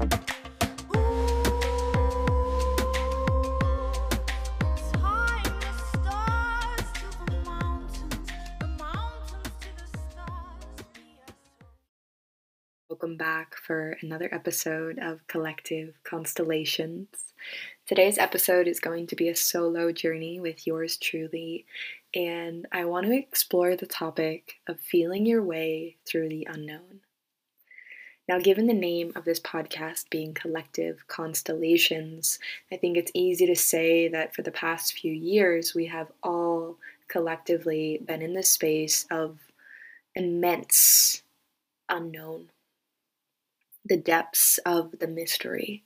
Welcome back for another episode of Collective Constellations. Today's episode is going to be a solo journey with yours truly, and I want to explore the topic of feeling your way through the unknown. Now, given the name of this podcast being Collective Constellations, I think it's easy to say that for the past few years we have all collectively been in the space of immense unknown the depths of the mystery.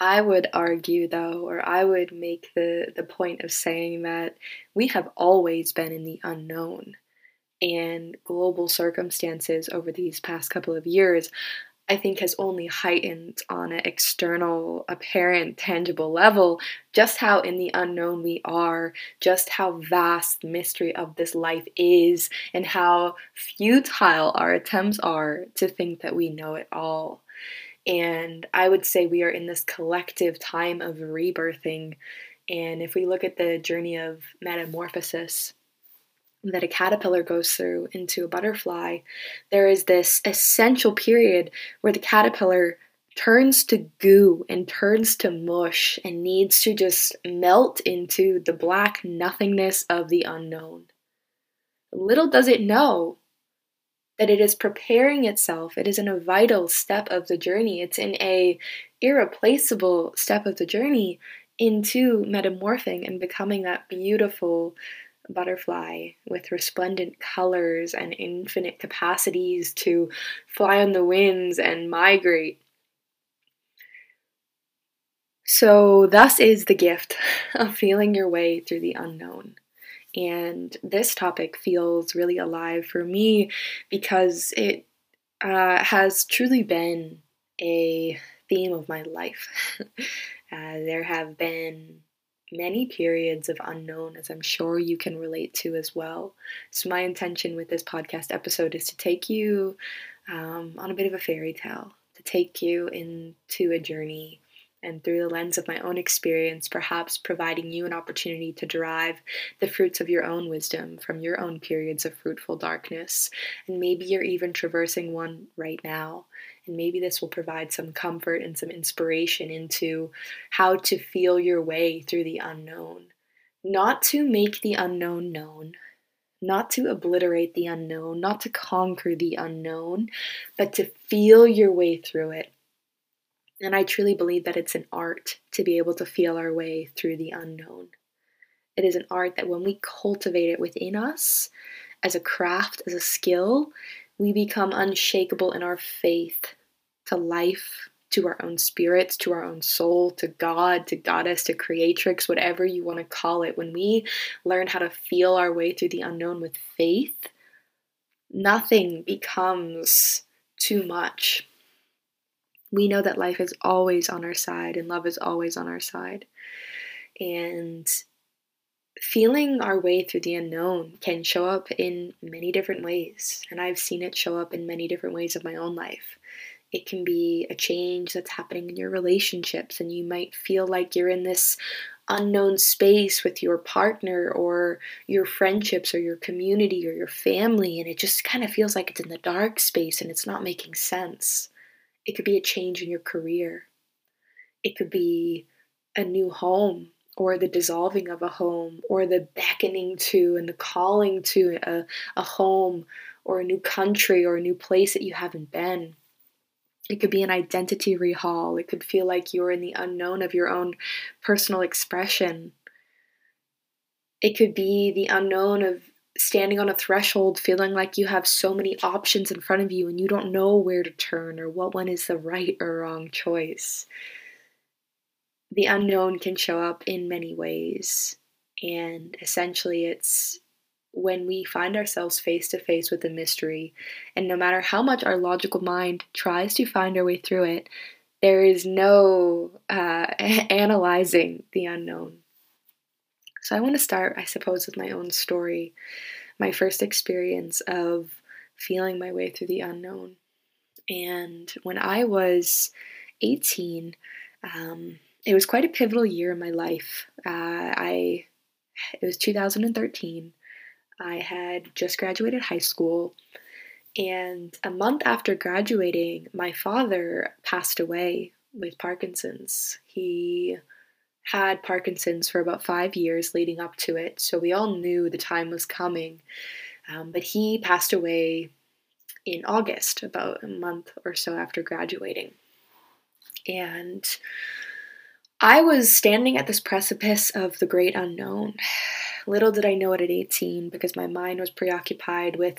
I would argue, though, or I would make the, the point of saying that we have always been in the unknown. And global circumstances over these past couple of years, I think, has only heightened on an external, apparent, tangible level just how in the unknown we are, just how vast mystery of this life is, and how futile our attempts are to think that we know it all. And I would say we are in this collective time of rebirthing. And if we look at the journey of metamorphosis, that a caterpillar goes through into a butterfly, there is this essential period where the caterpillar turns to goo and turns to mush and needs to just melt into the black nothingness of the unknown. Little does it know that it is preparing itself it is in a vital step of the journey it's in a irreplaceable step of the journey into metamorphing and becoming that beautiful butterfly with resplendent colors and infinite capacities to fly on the winds and migrate. So, thus is the gift of feeling your way through the unknown. And this topic feels really alive for me because it uh, has truly been a theme of my life. uh, there have been many periods of unknown, as I'm sure you can relate to as well. So, my intention with this podcast episode is to take you um, on a bit of a fairy tale, to take you into a journey and through the lens of my own experience, perhaps providing you an opportunity to derive the fruits of your own wisdom from your own periods of fruitful darkness. And maybe you're even traversing one right now. And maybe this will provide some comfort and some inspiration into how to feel your way through the unknown. Not to make the unknown known, not to obliterate the unknown, not to conquer the unknown, but to feel your way through it and I truly believe that it's an art to be able to feel our way through the unknown. It is an art that when we cultivate it within us, as a craft, as a skill, we become unshakable in our faith to life, to our own spirits, to our own soul, to God, to Goddess, to Creatrix, whatever you want to call it. When we learn how to feel our way through the unknown with faith, nothing becomes too much we know that life is always on our side and love is always on our side. And feeling our way through the unknown can show up in many different ways. And I've seen it show up in many different ways of my own life. It can be a change that's happening in your relationships, and you might feel like you're in this unknown space with your partner or your friendships or your community or your family, and it just kind of feels like it's in the dark space and it's not making sense. It could be a change in your career. It could be a new home or the dissolving of a home or the beckoning to and the calling to a, a home or a new country or a new place that you haven't been. It could be an identity rehaul. It could feel like you're in the unknown of your own personal expression. It could be the unknown of standing on a threshold feeling like you have so many options in front of you and you don't know where to turn or what one is the right or wrong choice. The unknown can show up in many ways, and essentially, it's when we find ourselves face to face with a mystery, and no matter how much our logical mind tries to find our way through it, there is no uh, analyzing the unknown. So I want to start, I suppose, with my own story, my first experience of feeling my way through the unknown. And when I was 18, um, it was quite a pivotal year in my life. Uh, I it was 2013. I had just graduated high school, and a month after graduating, my father passed away with Parkinson's. He had Parkinson's for about five years leading up to it, so we all knew the time was coming. Um, but he passed away in August, about a month or so after graduating. And I was standing at this precipice of the great unknown. Little did I know it at 18 because my mind was preoccupied with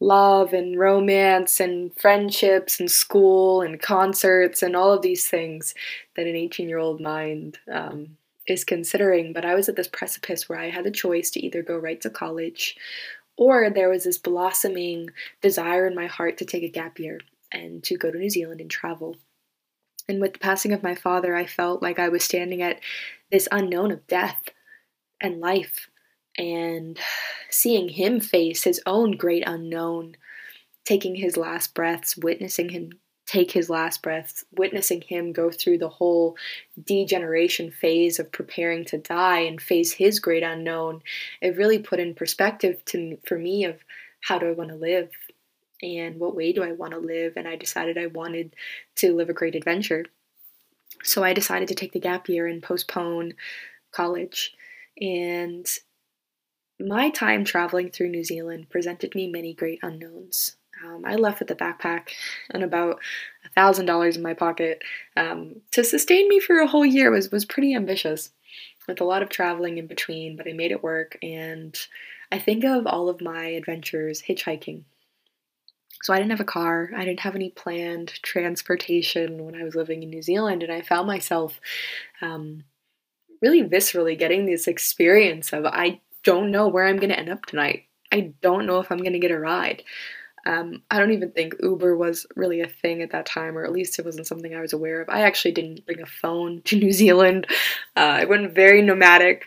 love and romance and friendships and school and concerts and all of these things that an 18 year old mind um, is considering. But I was at this precipice where I had a choice to either go right to college or there was this blossoming desire in my heart to take a gap year and to go to New Zealand and travel. And with the passing of my father, I felt like I was standing at this unknown of death and life and seeing him face his own great unknown, taking his last breaths, witnessing him take his last breaths, witnessing him go through the whole degeneration phase of preparing to die and face his great unknown, it really put in perspective to for me of how do I want to live and what way do I want to live and I decided I wanted to live a great adventure. So I decided to take the gap year and postpone college and my time traveling through New Zealand presented me many great unknowns. Um, I left with a backpack and about a thousand dollars in my pocket. Um, to sustain me for a whole year was was pretty ambitious, with a lot of traveling in between. But I made it work, and I think of all of my adventures hitchhiking. So I didn't have a car. I didn't have any planned transportation when I was living in New Zealand, and I found myself um, really viscerally getting this experience of I don't know where I'm going to end up tonight. I don't know if I'm going to get a ride. Um, I don't even think Uber was really a thing at that time, or at least it wasn't something I was aware of. I actually didn't bring a phone to New Zealand. Uh, I went very nomadic.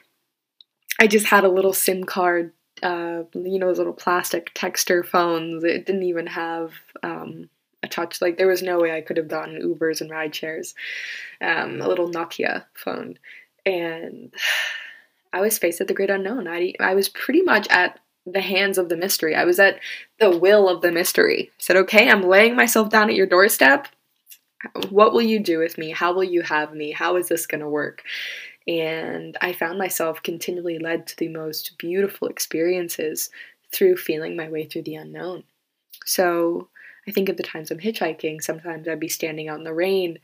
I just had a little SIM card, uh, you know, those little plastic texter phones. It didn't even have um, a touch. Like, there was no way I could have gotten Ubers and ride shares. Um, a little Nokia phone. And I was faced at the great unknown. I, I was pretty much at the hands of the mystery. I was at the will of the mystery. I said, okay, I'm laying myself down at your doorstep. What will you do with me? How will you have me? How is this going to work? And I found myself continually led to the most beautiful experiences through feeling my way through the unknown. So I think of the times I'm hitchhiking, sometimes I'd be standing out in the rain.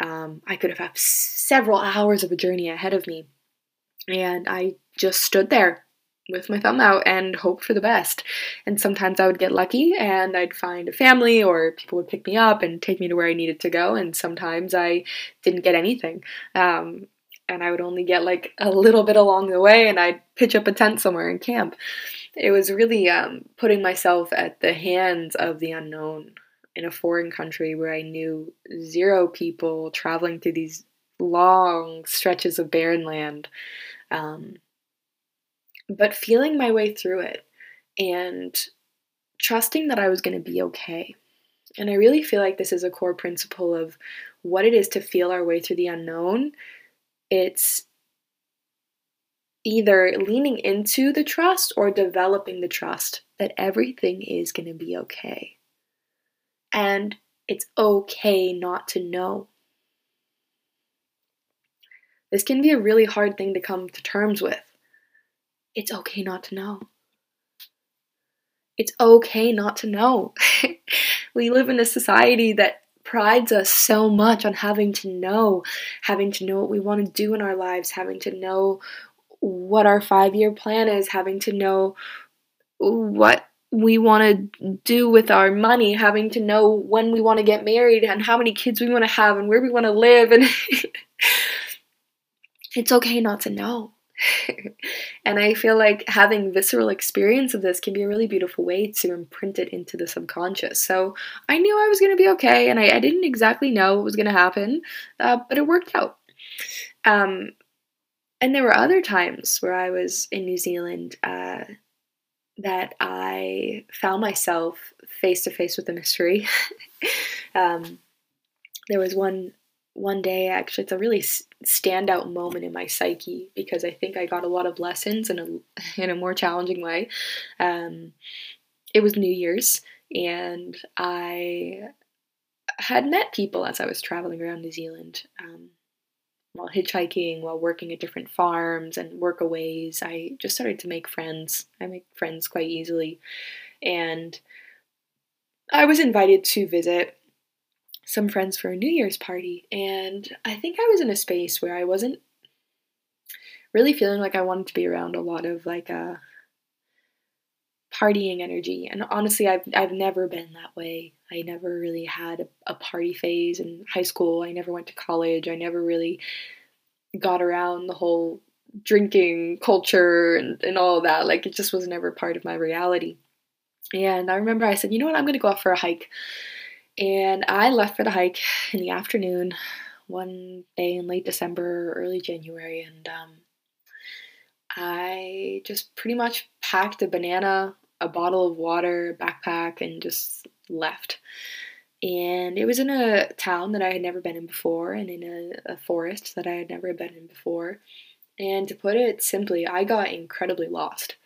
Um, I could have had several hours of a journey ahead of me. And I just stood there with my thumb out and hoped for the best. And sometimes I would get lucky and I'd find a family or people would pick me up and take me to where I needed to go. And sometimes I didn't get anything. Um, and I would only get like a little bit along the way and I'd pitch up a tent somewhere and camp. It was really um, putting myself at the hands of the unknown in a foreign country where I knew zero people traveling through these long stretches of barren land. Um, but feeling my way through it and trusting that I was going to be okay. And I really feel like this is a core principle of what it is to feel our way through the unknown. It's either leaning into the trust or developing the trust that everything is going to be okay. And it's okay not to know. This can be a really hard thing to come to terms with it's okay not to know. It's okay not to know. we live in a society that prides us so much on having to know, having to know what we want to do in our lives, having to know what our five year plan is, having to know what we want to do with our money, having to know when we want to get married and how many kids we want to have and where we want to live. And it's okay not to know. and I feel like having visceral experience of this can be a really beautiful way to imprint it into the subconscious. So I knew I was going to be okay, and I, I, didn't exactly know what was going to happen, uh, but it worked out. Um, and there were other times where I was in New Zealand uh, that I found myself face to face with a mystery. um, there was one one day actually it's a really standout moment in my psyche because I think I got a lot of lessons in a in a more challenging way. Um, it was New Year's and I had met people as I was traveling around New Zealand. Um, while hitchhiking, while working at different farms and workaways, I just started to make friends. I make friends quite easily. And I was invited to visit some friends for a New Year's party, and I think I was in a space where I wasn't really feeling like I wanted to be around a lot of like a uh, partying energy. And honestly, I've I've never been that way. I never really had a, a party phase in high school. I never went to college. I never really got around the whole drinking culture and, and all that. Like it just was never part of my reality. And I remember I said, you know what, I'm gonna go out for a hike. And I left for the hike in the afternoon one day in late December, early January, and um, I just pretty much packed a banana, a bottle of water, a backpack, and just left. And it was in a town that I had never been in before, and in a, a forest that I had never been in before. And to put it simply, I got incredibly lost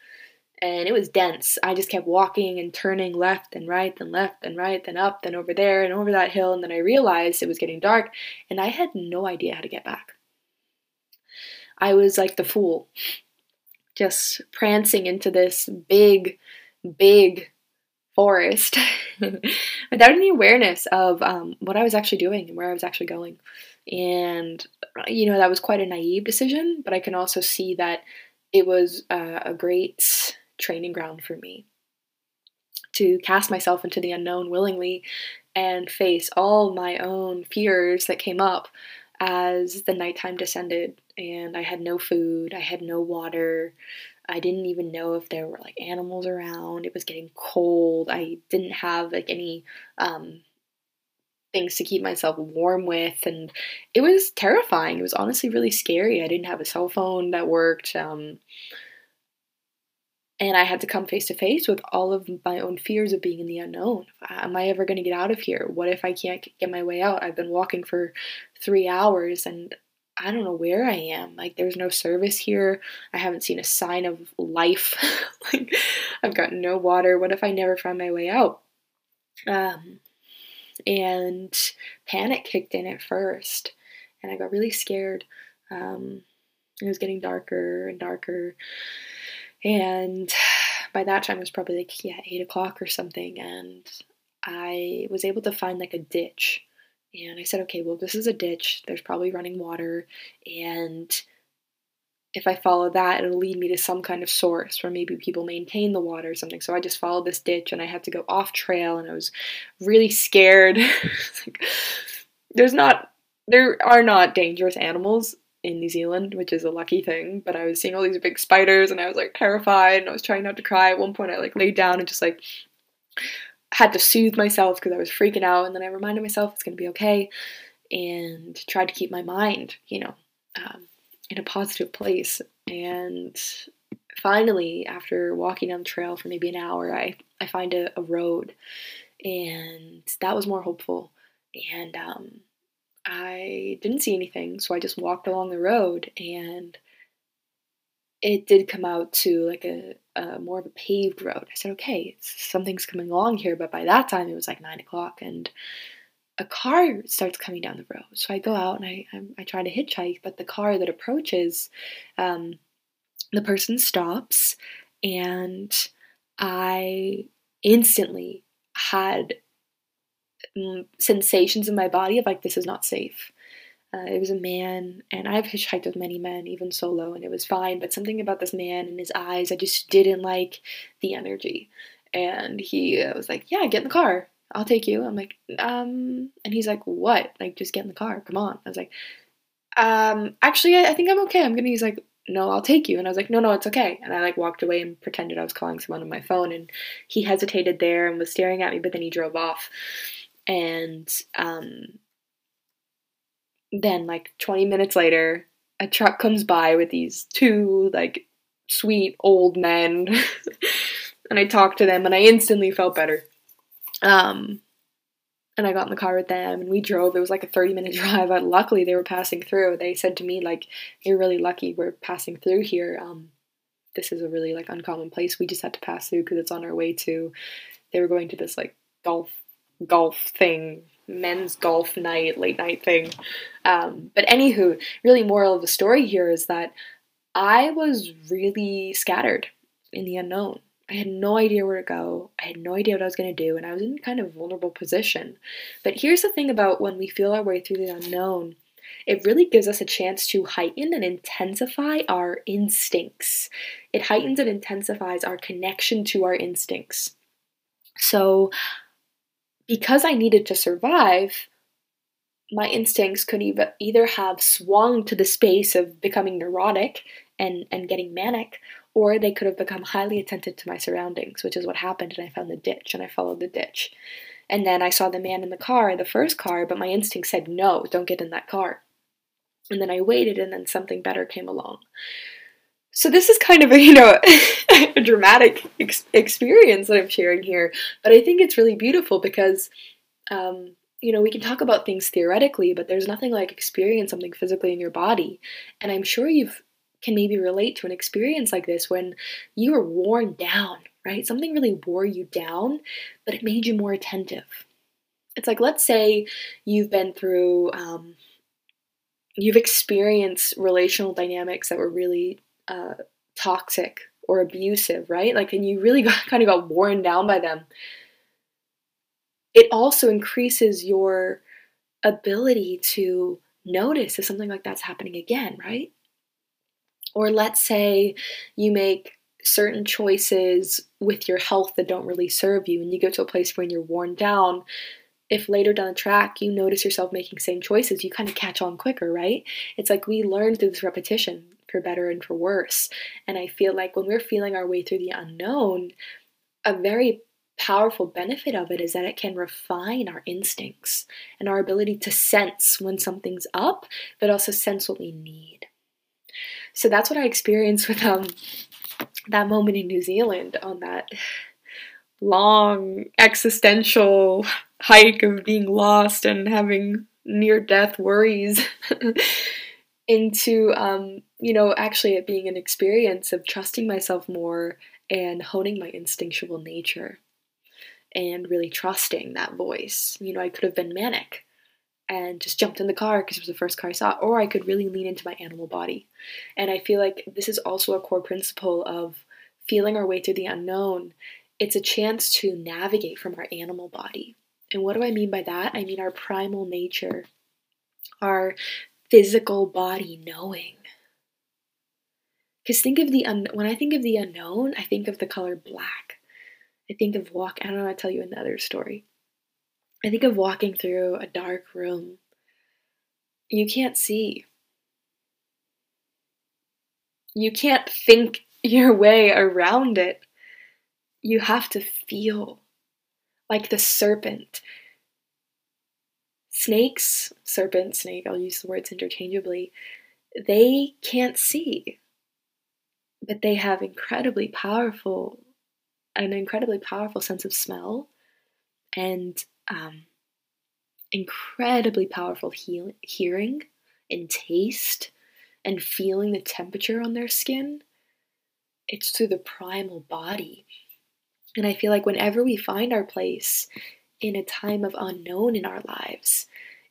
and it was dense. I just kept walking and turning left and right and left and right and up and over there and over that hill and then I realized it was getting dark and I had no idea how to get back. I was like the fool, just prancing into this big, big forest without any awareness of um, what I was actually doing and where I was actually going. And, you know, that was quite a naive decision, but I can also see that it was uh, a great training ground for me to cast myself into the unknown willingly and face all my own fears that came up as the nighttime descended and I had no food, I had no water. I didn't even know if there were like animals around. It was getting cold. I didn't have like any um, things to keep myself warm with and it was terrifying. It was honestly really scary. I didn't have a cell phone that worked. Um, and I had to come face to face with all of my own fears of being in the unknown. Am I ever going to get out of here? What if I can't get my way out? I've been walking for three hours and I don't know where I am. Like, there's no service here. I haven't seen a sign of life. like, I've got no water. What if I never find my way out? Um, and panic kicked in at first, and I got really scared. Um, it was getting darker and darker. And by that time, it was probably like, yeah, eight o'clock or something. And I was able to find like a ditch. And I said, okay, well, this is a ditch. There's probably running water. And if I follow that, it'll lead me to some kind of source where maybe people maintain the water or something. So I just followed this ditch and I had to go off trail and I was really scared. There's not, there are not dangerous animals in New Zealand, which is a lucky thing. But I was seeing all these big spiders and I was like terrified and I was trying not to cry. At one point, I like laid down and just like had to soothe myself because I was freaking out. And then I reminded myself it's going to be okay and tried to keep my mind, you know, um, in a positive place. And finally, after walking down the trail for maybe an hour, I, I find a, a road and that was more hopeful. And um, I didn't see anything, so I just walked along the road and it did come out to like a, a more of a paved road. I said, okay, something's coming along here, but by that time it was like nine o'clock and a car starts coming down the road. So I go out and I, I, I try to hitchhike, but the car that approaches, um, the person stops and I instantly had sensations in my body of like this is not safe. Uh, it was a man, and I've hitchhiked with many men, even solo, and it was fine. But something about this man and his eyes, I just didn't like the energy. And he uh, was like, "Yeah, get in the car. I'll take you." I'm like, "Um," and he's like, "What? Like, just get in the car. Come on." I was like, "Um, actually, I, I think I'm okay. I'm gonna." He's like, no, I'll take you. And I was like, no, no, it's okay. And I like walked away and pretended I was calling someone on my phone. And he hesitated there and was staring at me, but then he drove off. And um, then, like 20 minutes later, a truck comes by with these two, like, sweet old men. and I talked to them and I instantly felt better. Um, and I got in the car with them and we drove. It was like a 30 minute drive. But luckily, they were passing through. They said to me, like, you're really lucky we're passing through here. Um, this is a really like uncommon place. We just had to pass through because it's on our way to. They were going to this like golf golf thing, men's golf night, late night thing. Um, but anywho, really, moral of the story here is that I was really scattered in the unknown. I had no idea where to go. I had no idea what I was going to do, and I was in kind of vulnerable position. But here's the thing about when we feel our way through the unknown it really gives us a chance to heighten and intensify our instincts. It heightens and intensifies our connection to our instincts. So, because I needed to survive, my instincts could either have swung to the space of becoming neurotic and, and getting manic, or they could have become highly attentive to my surroundings, which is what happened. And I found the ditch and I followed the ditch. And then I saw the man in the car, the first car, but my instinct said, no, don't get in that car. And then I waited, and then something better came along. So this is kind of a, you know, a dramatic ex- experience that I'm sharing here, but I think it's really beautiful because, um, you know, we can talk about things theoretically, but there's nothing like experience something physically in your body. And I'm sure you've can maybe relate to an experience like this when you were worn down, right? Something really wore you down, but it made you more attentive. It's like, let's say you've been through, um, you've experienced relational dynamics that were really uh, toxic or abusive, right? Like, and you really got, kind of got worn down by them. It also increases your ability to notice if something like that's happening again, right? Or let's say you make certain choices with your health that don't really serve you and you go to a place where you're worn down if later down the track you notice yourself making same choices you kind of catch on quicker right it's like we learn through this repetition for better and for worse. And i feel like when we're feeling our way through the unknown a very powerful benefit of it is that it can refine our instincts and our ability to sense when something's up but also sense what we need. So that's what I experienced with um that moment in New Zealand on that long existential hike of being lost and having near death worries into um you know actually it being an experience of trusting myself more and honing my instinctual nature and really trusting that voice you know i could have been manic and just jumped in the car because it was the first car I saw, or I could really lean into my animal body. And I feel like this is also a core principle of feeling our way through the unknown. It's a chance to navigate from our animal body. And what do I mean by that? I mean our primal nature, our physical body knowing. Because think of the un- when I think of the unknown, I think of the color black. I think of walk. I don't know. I'll tell you another story. I think of walking through a dark room. You can't see. You can't think your way around it. You have to feel like the serpent. Snakes, serpent, snake, I'll use the words interchangeably, they can't see, but they have incredibly powerful, an incredibly powerful sense of smell and um, incredibly powerful hearing and taste and feeling the temperature on their skin. It's through the primal body. And I feel like whenever we find our place in a time of unknown in our lives,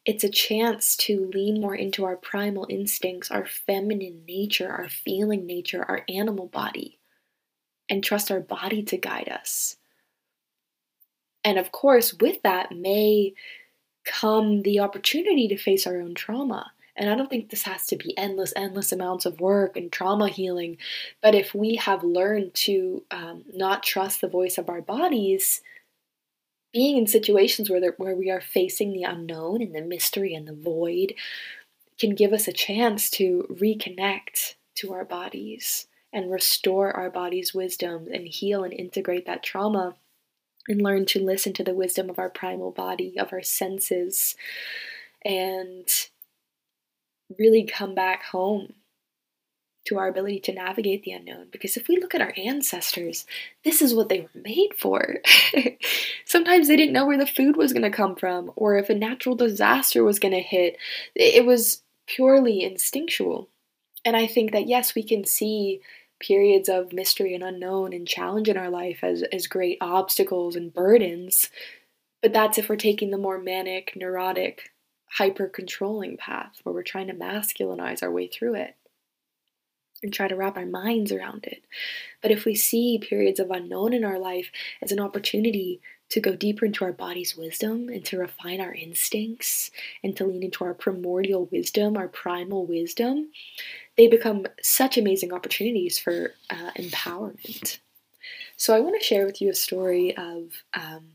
it's a chance to lean more into our primal instincts, our feminine nature, our feeling nature, our animal body, and trust our body to guide us. And of course, with that may come the opportunity to face our own trauma. And I don't think this has to be endless, endless amounts of work and trauma healing. But if we have learned to um, not trust the voice of our bodies, being in situations where, where we are facing the unknown and the mystery and the void can give us a chance to reconnect to our bodies and restore our body's wisdom and heal and integrate that trauma and learn to listen to the wisdom of our primal body, of our senses, and really come back home to our ability to navigate the unknown. Because if we look at our ancestors, this is what they were made for. Sometimes they didn't know where the food was going to come from or if a natural disaster was going to hit. It was purely instinctual. And I think that, yes, we can see periods of mystery and unknown and challenge in our life as, as great obstacles and burdens. But that's if we're taking the more manic, neurotic, hyper controlling path where we're trying to masculinize our way through it and try to wrap our minds around it. But if we see periods of unknown in our life as an opportunity to go deeper into our body's wisdom and to refine our instincts and to lean into our primordial wisdom, our primal wisdom, they become such amazing opportunities for uh, empowerment. So, I want to share with you a story of um,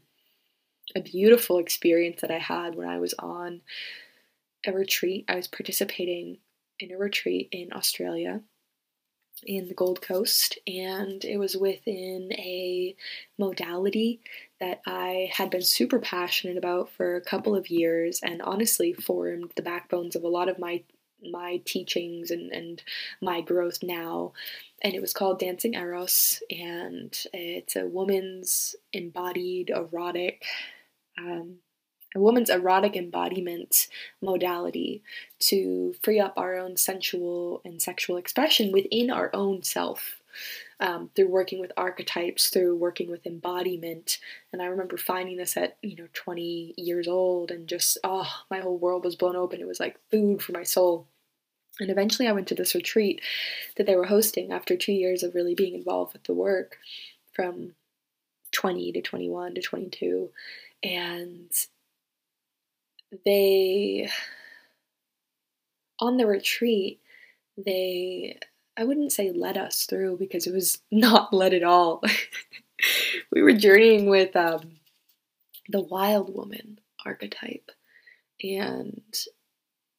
a beautiful experience that I had when I was on a retreat. I was participating in a retreat in Australia in the Gold Coast, and it was within a modality that I had been super passionate about for a couple of years and honestly formed the backbones of a lot of my my teachings and, and my growth now. And it was called Dancing Eros, and it's a woman's embodied erotic um, a woman's erotic embodiment modality to free up our own sensual and sexual expression within our own self. Um, through working with archetypes, through working with embodiment. And I remember finding this at, you know, 20 years old and just, oh, my whole world was blown open. It was like food for my soul. And eventually I went to this retreat that they were hosting after two years of really being involved with the work from 20 to 21 to 22. And they on the retreat they i wouldn't say led us through because it was not led at all. We were journeying with um, the wild woman archetype. And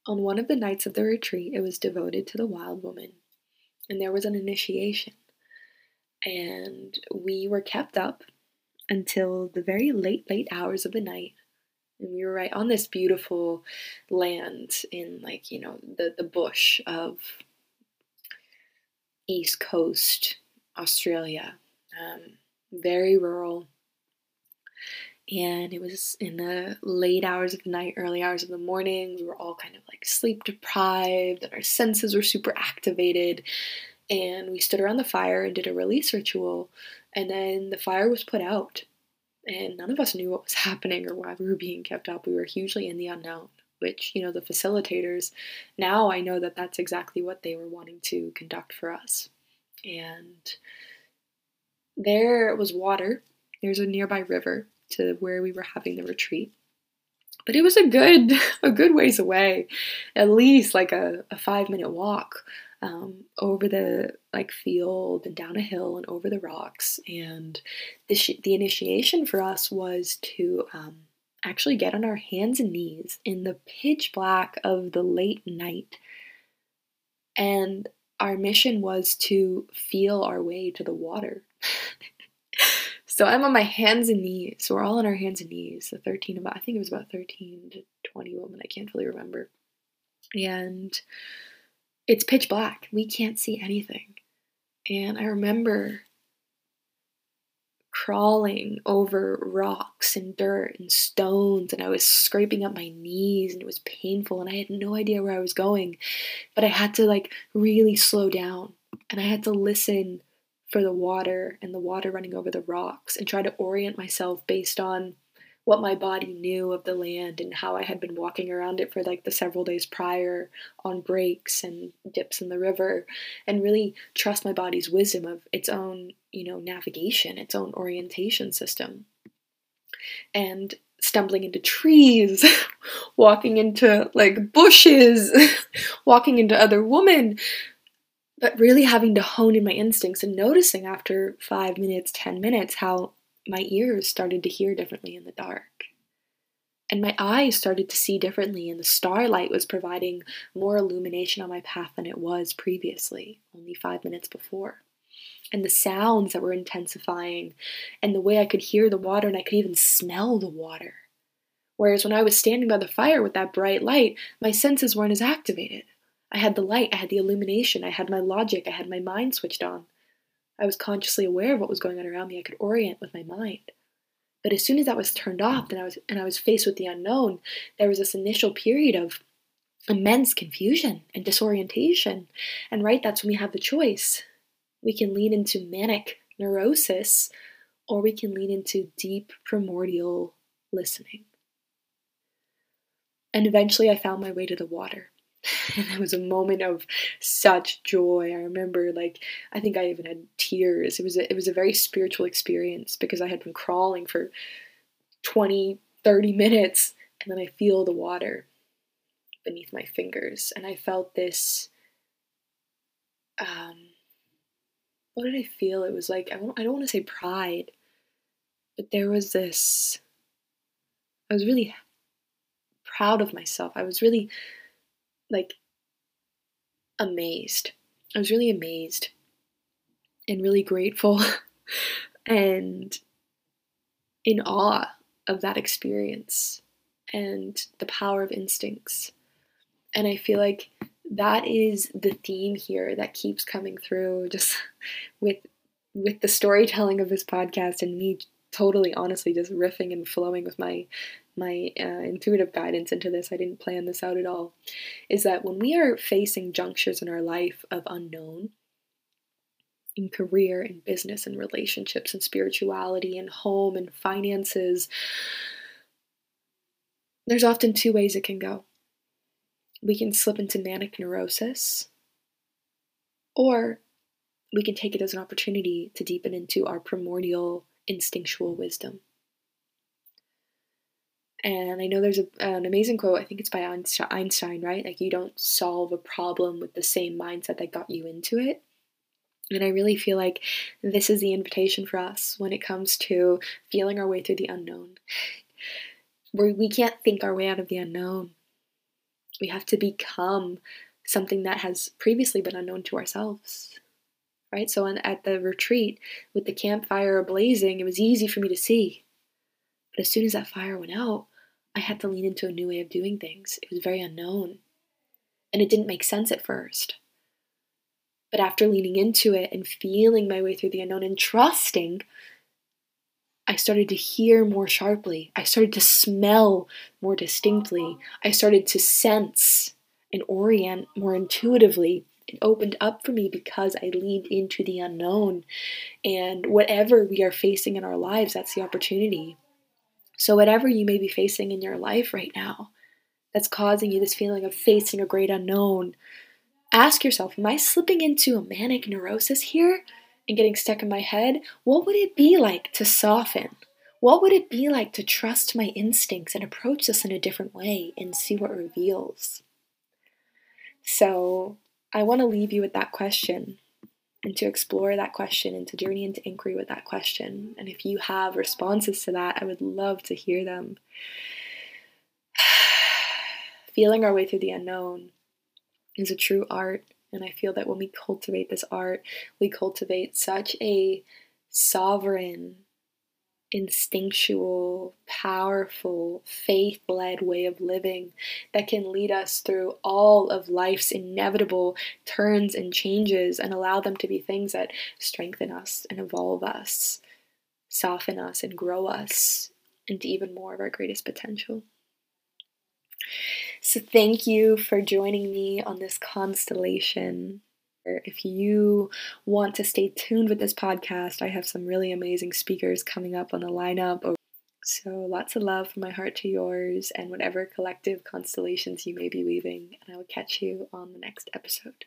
on one of the nights of the retreat it was devoted to the wild woman. And there was an initiation. And we were kept up until the very late late hours of the night and we were right on this beautiful land in like you know the the bush of east coast australia um, very rural. And it was in the late hours of the night early hours of the morning we were all kind of like sleep deprived and our senses were super activated. And we stood around the fire and did a release ritual. And then the fire was put out and none of us knew what was happening or why we were being kept up. We were hugely in the unknown, which, you know, the facilitators, now I know that that's exactly what they were wanting to conduct for us. And there was water, there's a nearby river to where we were having the retreat. But it was a good a good ways away, at least like a, a five minute walk um, over the like field and down a hill and over the rocks. And the sh- the initiation for us was to um, actually get on our hands and knees in the pitch black of the late night. And our mission was to feel our way to the water. so I'm on my hands and knees. So we're all on our hands and knees. The 13 about I think it was about 13 to 20 women. I can't really remember. And it's pitch black. We can't see anything. And I remember crawling over rocks and dirt and stones, and I was scraping up my knees, and it was painful, and I had no idea where I was going. But I had to like really slow down, and I had to listen for the water and the water running over the rocks and try to orient myself based on what my body knew of the land and how I had been walking around it for like the several days prior on breaks and dips in the river and really trust my body's wisdom of its own, you know, navigation, its own orientation system. And stumbling into trees, walking into like bushes, walking into other women, but really having to hone in my instincts and noticing after five minutes, 10 minutes how my ears started to hear differently in the dark. And my eyes started to see differently, and the starlight was providing more illumination on my path than it was previously, only five minutes before. And the sounds that were intensifying, and the way I could hear the water, and I could even smell the water. Whereas when I was standing by the fire with that bright light, my senses weren't as activated. I had the light, I had the illumination, I had my logic, I had my mind switched on. I was consciously aware of what was going on around me. I could orient with my mind. But as soon as that was turned off and I was and I was faced with the unknown, there was this initial period of immense confusion and disorientation. And right, that's when we have the choice. We can lean into manic neurosis or we can lean into deep primordial listening. And eventually I found my way to the water. And it was a moment of such joy. I remember like I think I even had tears. It was a, it was a very spiritual experience because I had been crawling for 20, 30 minutes and then I feel the water beneath my fingers and I felt this um what did I feel? It was like I don't, I don't want to say pride, but there was this I was really proud of myself. I was really like amazed. I was really amazed and really grateful and in awe of that experience and the power of instincts. And I feel like that is the theme here that keeps coming through just with with the storytelling of this podcast and me totally honestly just riffing and flowing with my my uh, intuitive guidance into this, I didn't plan this out at all, is that when we are facing junctures in our life of unknown, in career and business and relationships and spirituality and home and finances, there's often two ways it can go. We can slip into manic neurosis, or we can take it as an opportunity to deepen into our primordial instinctual wisdom. And I know there's a, an amazing quote, I think it's by Einstein, right? Like, you don't solve a problem with the same mindset that got you into it. And I really feel like this is the invitation for us when it comes to feeling our way through the unknown. Where we can't think our way out of the unknown. We have to become something that has previously been unknown to ourselves. Right? So, at the retreat, with the campfire blazing, it was easy for me to see. But as soon as that fire went out, I had to lean into a new way of doing things. It was very unknown. And it didn't make sense at first. But after leaning into it and feeling my way through the unknown and trusting, I started to hear more sharply. I started to smell more distinctly. I started to sense and orient more intuitively. It opened up for me because I leaned into the unknown. And whatever we are facing in our lives, that's the opportunity. So, whatever you may be facing in your life right now that's causing you this feeling of facing a great unknown, ask yourself Am I slipping into a manic neurosis here and getting stuck in my head? What would it be like to soften? What would it be like to trust my instincts and approach this in a different way and see what reveals? So, I want to leave you with that question and to explore that question and to journey into inquiry with that question. And if you have responses to that, I would love to hear them. Feeling our way through the unknown is a true art. And I feel that when we cultivate this art, we cultivate such a sovereign instinctual, powerful, faith led way of living that can lead us through all of life's inevitable turns and changes and allow them to be things that strengthen us and evolve us, soften us, and grow us into even more of our greatest potential. So, thank you for joining me on this constellation if you want to stay tuned with this podcast, I have some really amazing speakers coming up on the lineup. So, lots of love from my heart to yours and whatever collective constellations you may be weaving. And I will catch you on the next episode.